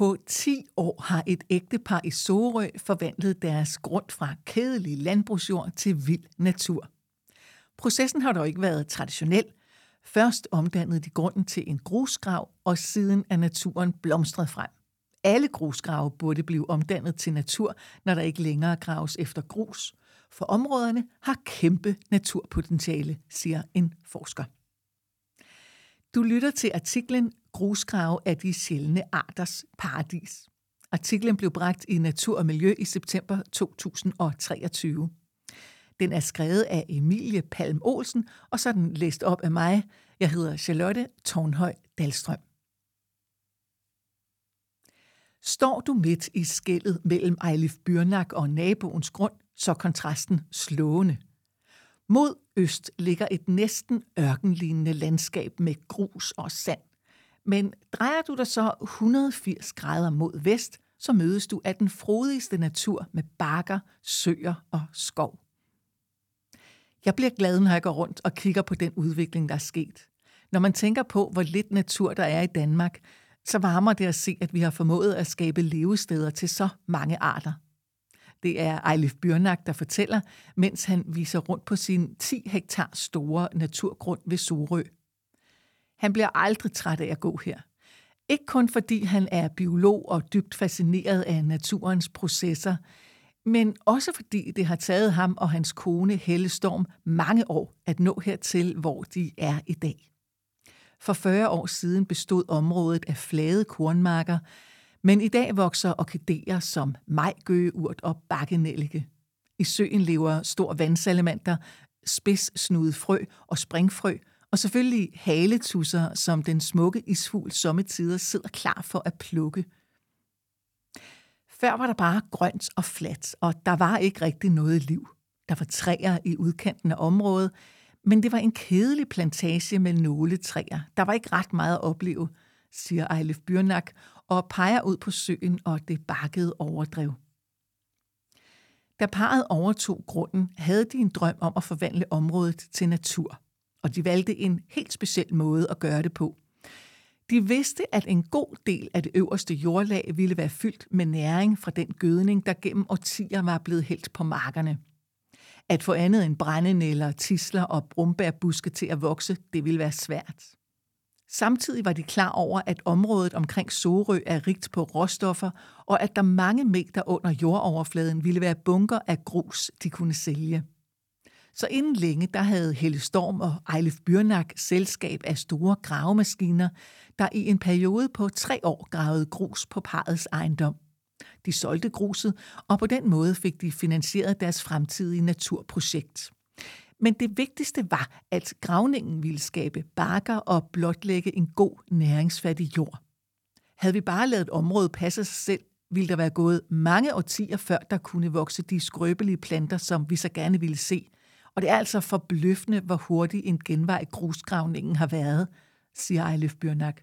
På 10 år har et ægtepar i Sorø forvandlet deres grund fra kedelig landbrugsjord til vild natur. Processen har dog ikke været traditionel. Først omdannede de grunden til en grusgrav, og siden er naturen blomstret frem. Alle grusgrave burde blive omdannet til natur, når der ikke længere graves efter grus, for områderne har kæmpe naturpotentiale, siger en forsker. Du lytter til artiklen Grusgrave er de sjældne arters paradis. Artiklen blev bragt i Natur og Miljø i september 2023. Den er skrevet af Emilie Palm Olsen, og så er den læst op af mig. Jeg hedder Charlotte Tornhøj Dalstrøm. Står du midt i skældet mellem Eilif Byrnak og naboens grund, så kontrasten slående. Mod øst ligger et næsten ørkenlignende landskab med grus og sand. Men drejer du dig så 180 grader mod vest, så mødes du af den frodigste natur med bakker, søer og skov. Jeg bliver glad, når jeg går rundt og kigger på den udvikling, der er sket. Når man tænker på, hvor lidt natur der er i Danmark, så varmer det at se, at vi har formået at skabe levesteder til så mange arter. Det er Eilif Bjørnak, der fortæller, mens han viser rundt på sin 10 hektar store naturgrund ved Sorø. Han bliver aldrig træt af at gå her. Ikke kun fordi han er biolog og dybt fascineret af naturens processer, men også fordi det har taget ham og hans kone Helle Storm mange år at nå hertil, hvor de er i dag. For 40 år siden bestod området af flade kornmarker, men i dag vokser orkideer som majgøgeurt og bakkenellike. I søen lever stor vandsalamander, spidssnudet frø og springfrø, og selvfølgelig haletusser, som den smukke isfugl sommetider sidder klar for at plukke. Før var der bare grønt og fladt, og der var ikke rigtig noget liv. Der var træer i udkanten af området, men det var en kedelig plantage med nåletræer. Der var ikke ret meget at opleve, siger Ejlef Byrnak, og peger ud på søen og det bakkede overdrev. Da parret overtog grunden, havde de en drøm om at forvandle området til natur, og de valgte en helt speciel måde at gøre det på. De vidste, at en god del af det øverste jordlag ville være fyldt med næring fra den gødning, der gennem årtier var blevet hældt på markerne. At få andet end brændenæller, tisler og brumbærbuske til at vokse, det ville være svært. Samtidig var de klar over, at området omkring Sorø er rigt på råstoffer, og at der mange meter under jordoverfladen ville være bunker af grus, de kunne sælge. Så inden længe, der havde Helle Storm og Eilef Byrnak selskab af store gravemaskiner, der i en periode på tre år gravede grus på parets ejendom. De solgte gruset, og på den måde fik de finansieret deres fremtidige naturprojekt. Men det vigtigste var, at gravningen ville skabe bakker og blotlægge en god næringsfattig jord. Havde vi bare lavet område passe sig selv, ville der være gået mange årtier før, der kunne vokse de skrøbelige planter, som vi så gerne ville se. Og det er altså forbløffende, hvor hurtig en genvej grusgravningen har været, siger Eilif Bjørnak.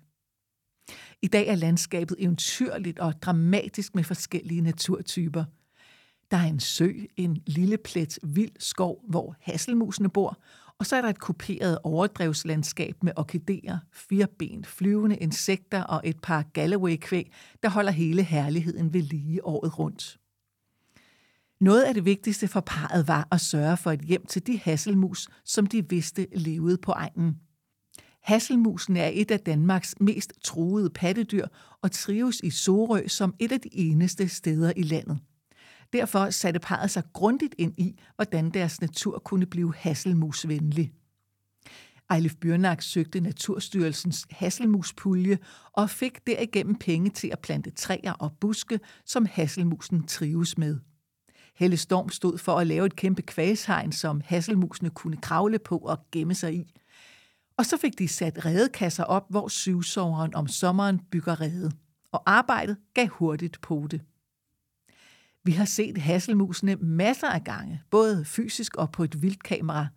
I dag er landskabet eventyrligt og dramatisk med forskellige naturtyper – der er en sø, en lille plet vild skov, hvor hasselmusene bor, og så er der et kuperet overdrevslandskab med orkideer, fireben, flyvende insekter og et par Galloway-kvæg, der holder hele herligheden ved lige året rundt. Noget af det vigtigste for parret var at sørge for et hjem til de hasselmus, som de vidste levede på egnen. Hasselmusen er et af Danmarks mest truede pattedyr og trives i Sorø som et af de eneste steder i landet. Derfor satte parret sig grundigt ind i, hvordan deres natur kunne blive hasselmusvenlig. Eilif Bjørnak søgte Naturstyrelsens hasselmuspulje og fik derigennem penge til at plante træer og buske, som hasselmusen trives med. Helle Storm stod for at lave et kæmpe kvæshegn, som hasselmusene kunne kravle på og gemme sig i. Og så fik de sat redekasser op, hvor syvsoveren om sommeren bygger rede. Og arbejdet gav hurtigt på det. Vi har set hasselmusene masser af gange, både fysisk og på et vildkamera.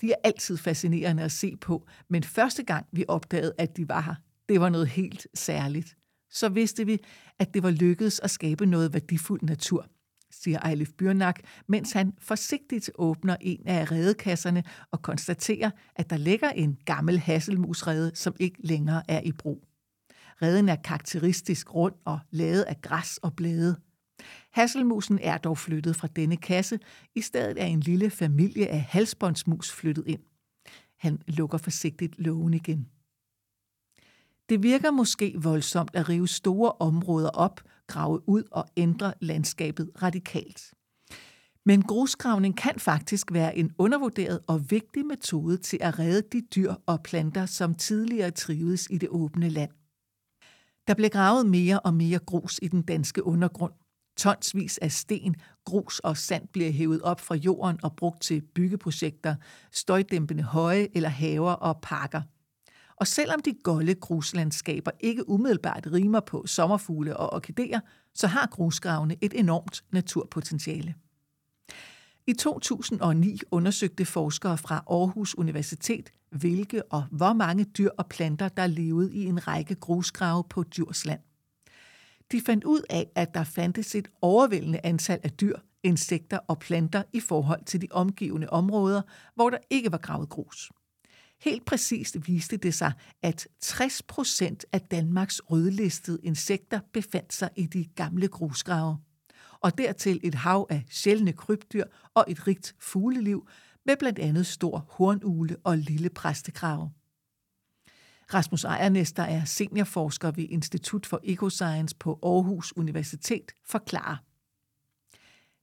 De er altid fascinerende at se på, men første gang vi opdagede, at de var her, det var noget helt særligt. Så vidste vi, at det var lykkedes at skabe noget værdifuld natur, siger Eilif Byrnak, mens han forsigtigt åbner en af redekasserne og konstaterer, at der ligger en gammel hasselmusrede, som ikke længere er i brug. Reden er karakteristisk rund og lavet af græs og blade. Hasselmusen er dog flyttet fra denne kasse. I stedet er en lille familie af halsbåndsmus flyttet ind. Han lukker forsigtigt lågen igen. Det virker måske voldsomt at rive store områder op, grave ud og ændre landskabet radikalt. Men grusgravning kan faktisk være en undervurderet og vigtig metode til at redde de dyr og planter, som tidligere trivedes i det åbne land. Der blev gravet mere og mere grus i den danske undergrund. Tonsvis af sten, grus og sand bliver hævet op fra jorden og brugt til byggeprojekter, støjdæmpende høje eller haver og parker. Og selvom de golde gruslandskaber ikke umiddelbart rimer på sommerfugle og orkideer, så har grusgravene et enormt naturpotentiale. I 2009 undersøgte forskere fra Aarhus Universitet, hvilke og hvor mange dyr og planter, der levede i en række grusgrave på Djursland. De fandt ud af, at der fandtes et overvældende antal af dyr, insekter og planter i forhold til de omgivende områder, hvor der ikke var gravet grus. Helt præcist viste det sig, at 60 procent af Danmarks rødlistede insekter befandt sig i de gamle grusgrave og dertil et hav af sjældne krybdyr og et rigt fugleliv med blandt andet stor hornugle og lille præstekrave. Rasmus Ejernes, der er seniorforsker ved Institut for Ecoscience på Aarhus Universitet, forklarer.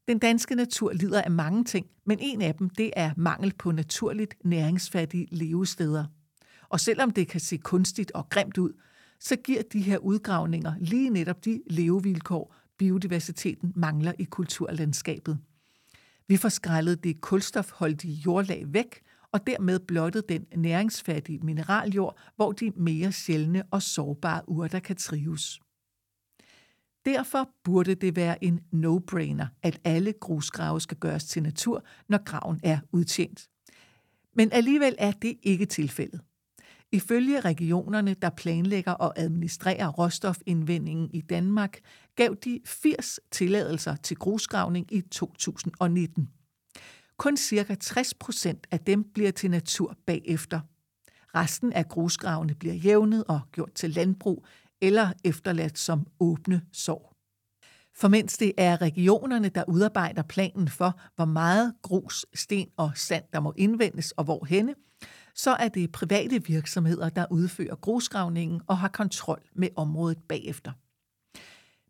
Den danske natur lider af mange ting, men en af dem det er mangel på naturligt næringsfattige levesteder. Og selvom det kan se kunstigt og grimt ud, så giver de her udgravninger lige netop de levevilkår, biodiversiteten mangler i kulturlandskabet. Vi får skrællet det kulstofholdige jordlag væk, og dermed blottet den næringsfattige mineraljord, hvor de mere sjældne og sårbare urter kan trives. Derfor burde det være en no-brainer, at alle grusgrave skal gøres til natur, når graven er udtjent. Men alligevel er det ikke tilfældet. Ifølge regionerne, der planlægger og administrerer råstofindvindingen i Danmark, gav de 80 tilladelser til grusgravning i 2019. Kun ca. 60 procent af dem bliver til natur bagefter. Resten af grusgravene bliver jævnet og gjort til landbrug eller efterladt som åbne sår. For mens det er regionerne, der udarbejder planen for, hvor meget grus, sten og sand, der må indvendes og hvorhenne, så er det private virksomheder, der udfører grusgravningen og har kontrol med området bagefter.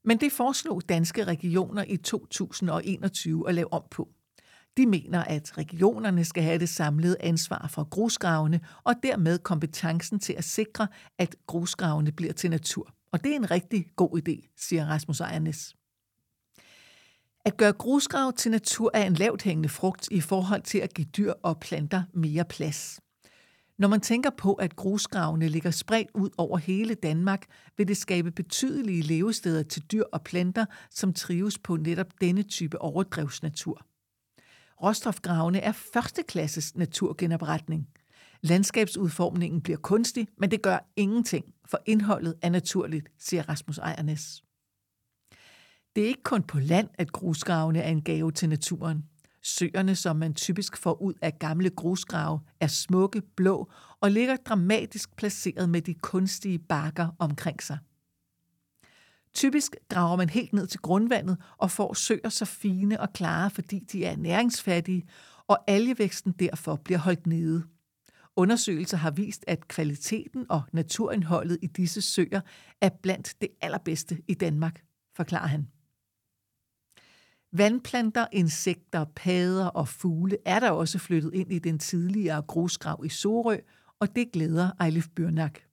Men det foreslog danske regioner i 2021 at lave om på. De mener, at regionerne skal have det samlede ansvar for grusgravene og dermed kompetencen til at sikre, at grusgravene bliver til natur. Og det er en rigtig god idé, siger Rasmus Ejernes. At gøre grusgrav til natur er en lavt hængende frugt i forhold til at give dyr og planter mere plads. Når man tænker på, at grusgravene ligger spredt ud over hele Danmark, vil det skabe betydelige levesteder til dyr og planter, som trives på netop denne type overdrevsnatur. Råstofgravene er førsteklasses naturgenopretning. Landskabsudformningen bliver kunstig, men det gør ingenting, for indholdet er naturligt, siger Rasmus Ejernes. Det er ikke kun på land, at grusgravene er en gave til naturen. Søerne, som man typisk får ud af gamle grusgrave, er smukke, blå og ligger dramatisk placeret med de kunstige bakker omkring sig. Typisk graver man helt ned til grundvandet og får søer så fine og klare, fordi de er næringsfattige, og algevæksten derfor bliver holdt nede. Undersøgelser har vist, at kvaliteten og naturindholdet i disse søer er blandt det allerbedste i Danmark, forklarer han. Vandplanter, insekter, padder og fugle er der også flyttet ind i den tidligere grusgrav i Sorø, og det glæder Eilif Bjørnak.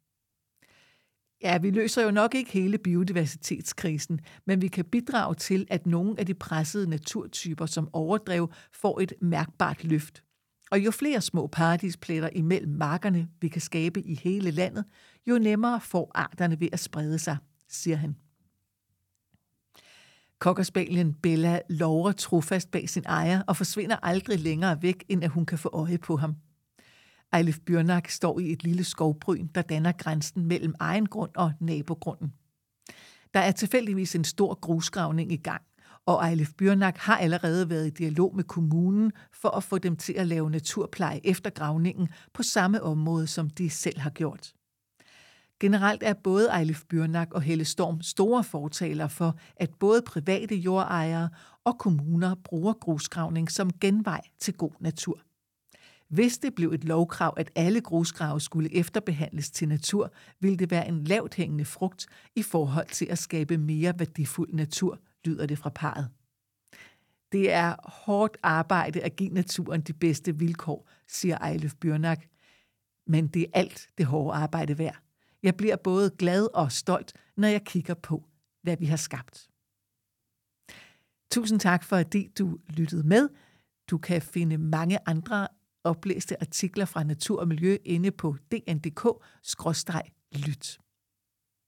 Ja, vi løser jo nok ikke hele biodiversitetskrisen, men vi kan bidrage til, at nogle af de pressede naturtyper som overdrev får et mærkbart løft. Og jo flere små paradispletter imellem markerne, vi kan skabe i hele landet, jo nemmere får arterne ved at sprede sig, siger han. Kokkerspalien Bella lover trofast bag sin ejer og forsvinder aldrig længere væk, end at hun kan få øje på ham. Eilif Bjørnak står i et lille skovbryn, der danner grænsen mellem egen grund og nabogrunden. Der er tilfældigvis en stor grusgravning i gang, og Eilif Bjørnak har allerede været i dialog med kommunen for at få dem til at lave naturpleje efter gravningen på samme område, som de selv har gjort. Generelt er både Eilif Bjørnak og Helle Storm store fortaler for, at både private jordejere og kommuner bruger grusgravning som genvej til god natur. Hvis det blev et lovkrav, at alle grusgrave skulle efterbehandles til natur, ville det være en lavt hængende frugt i forhold til at skabe mere værdifuld natur, lyder det fra parret. Det er hårdt arbejde at give naturen de bedste vilkår, siger Ejlef Bjørnak. Men det er alt det hårde arbejde værd. Jeg bliver både glad og stolt, når jeg kigger på, hvad vi har skabt. Tusind tak for, at du lyttede med. Du kan finde mange andre oplæste artikler fra Natur og Miljø inde på dndk-lyt.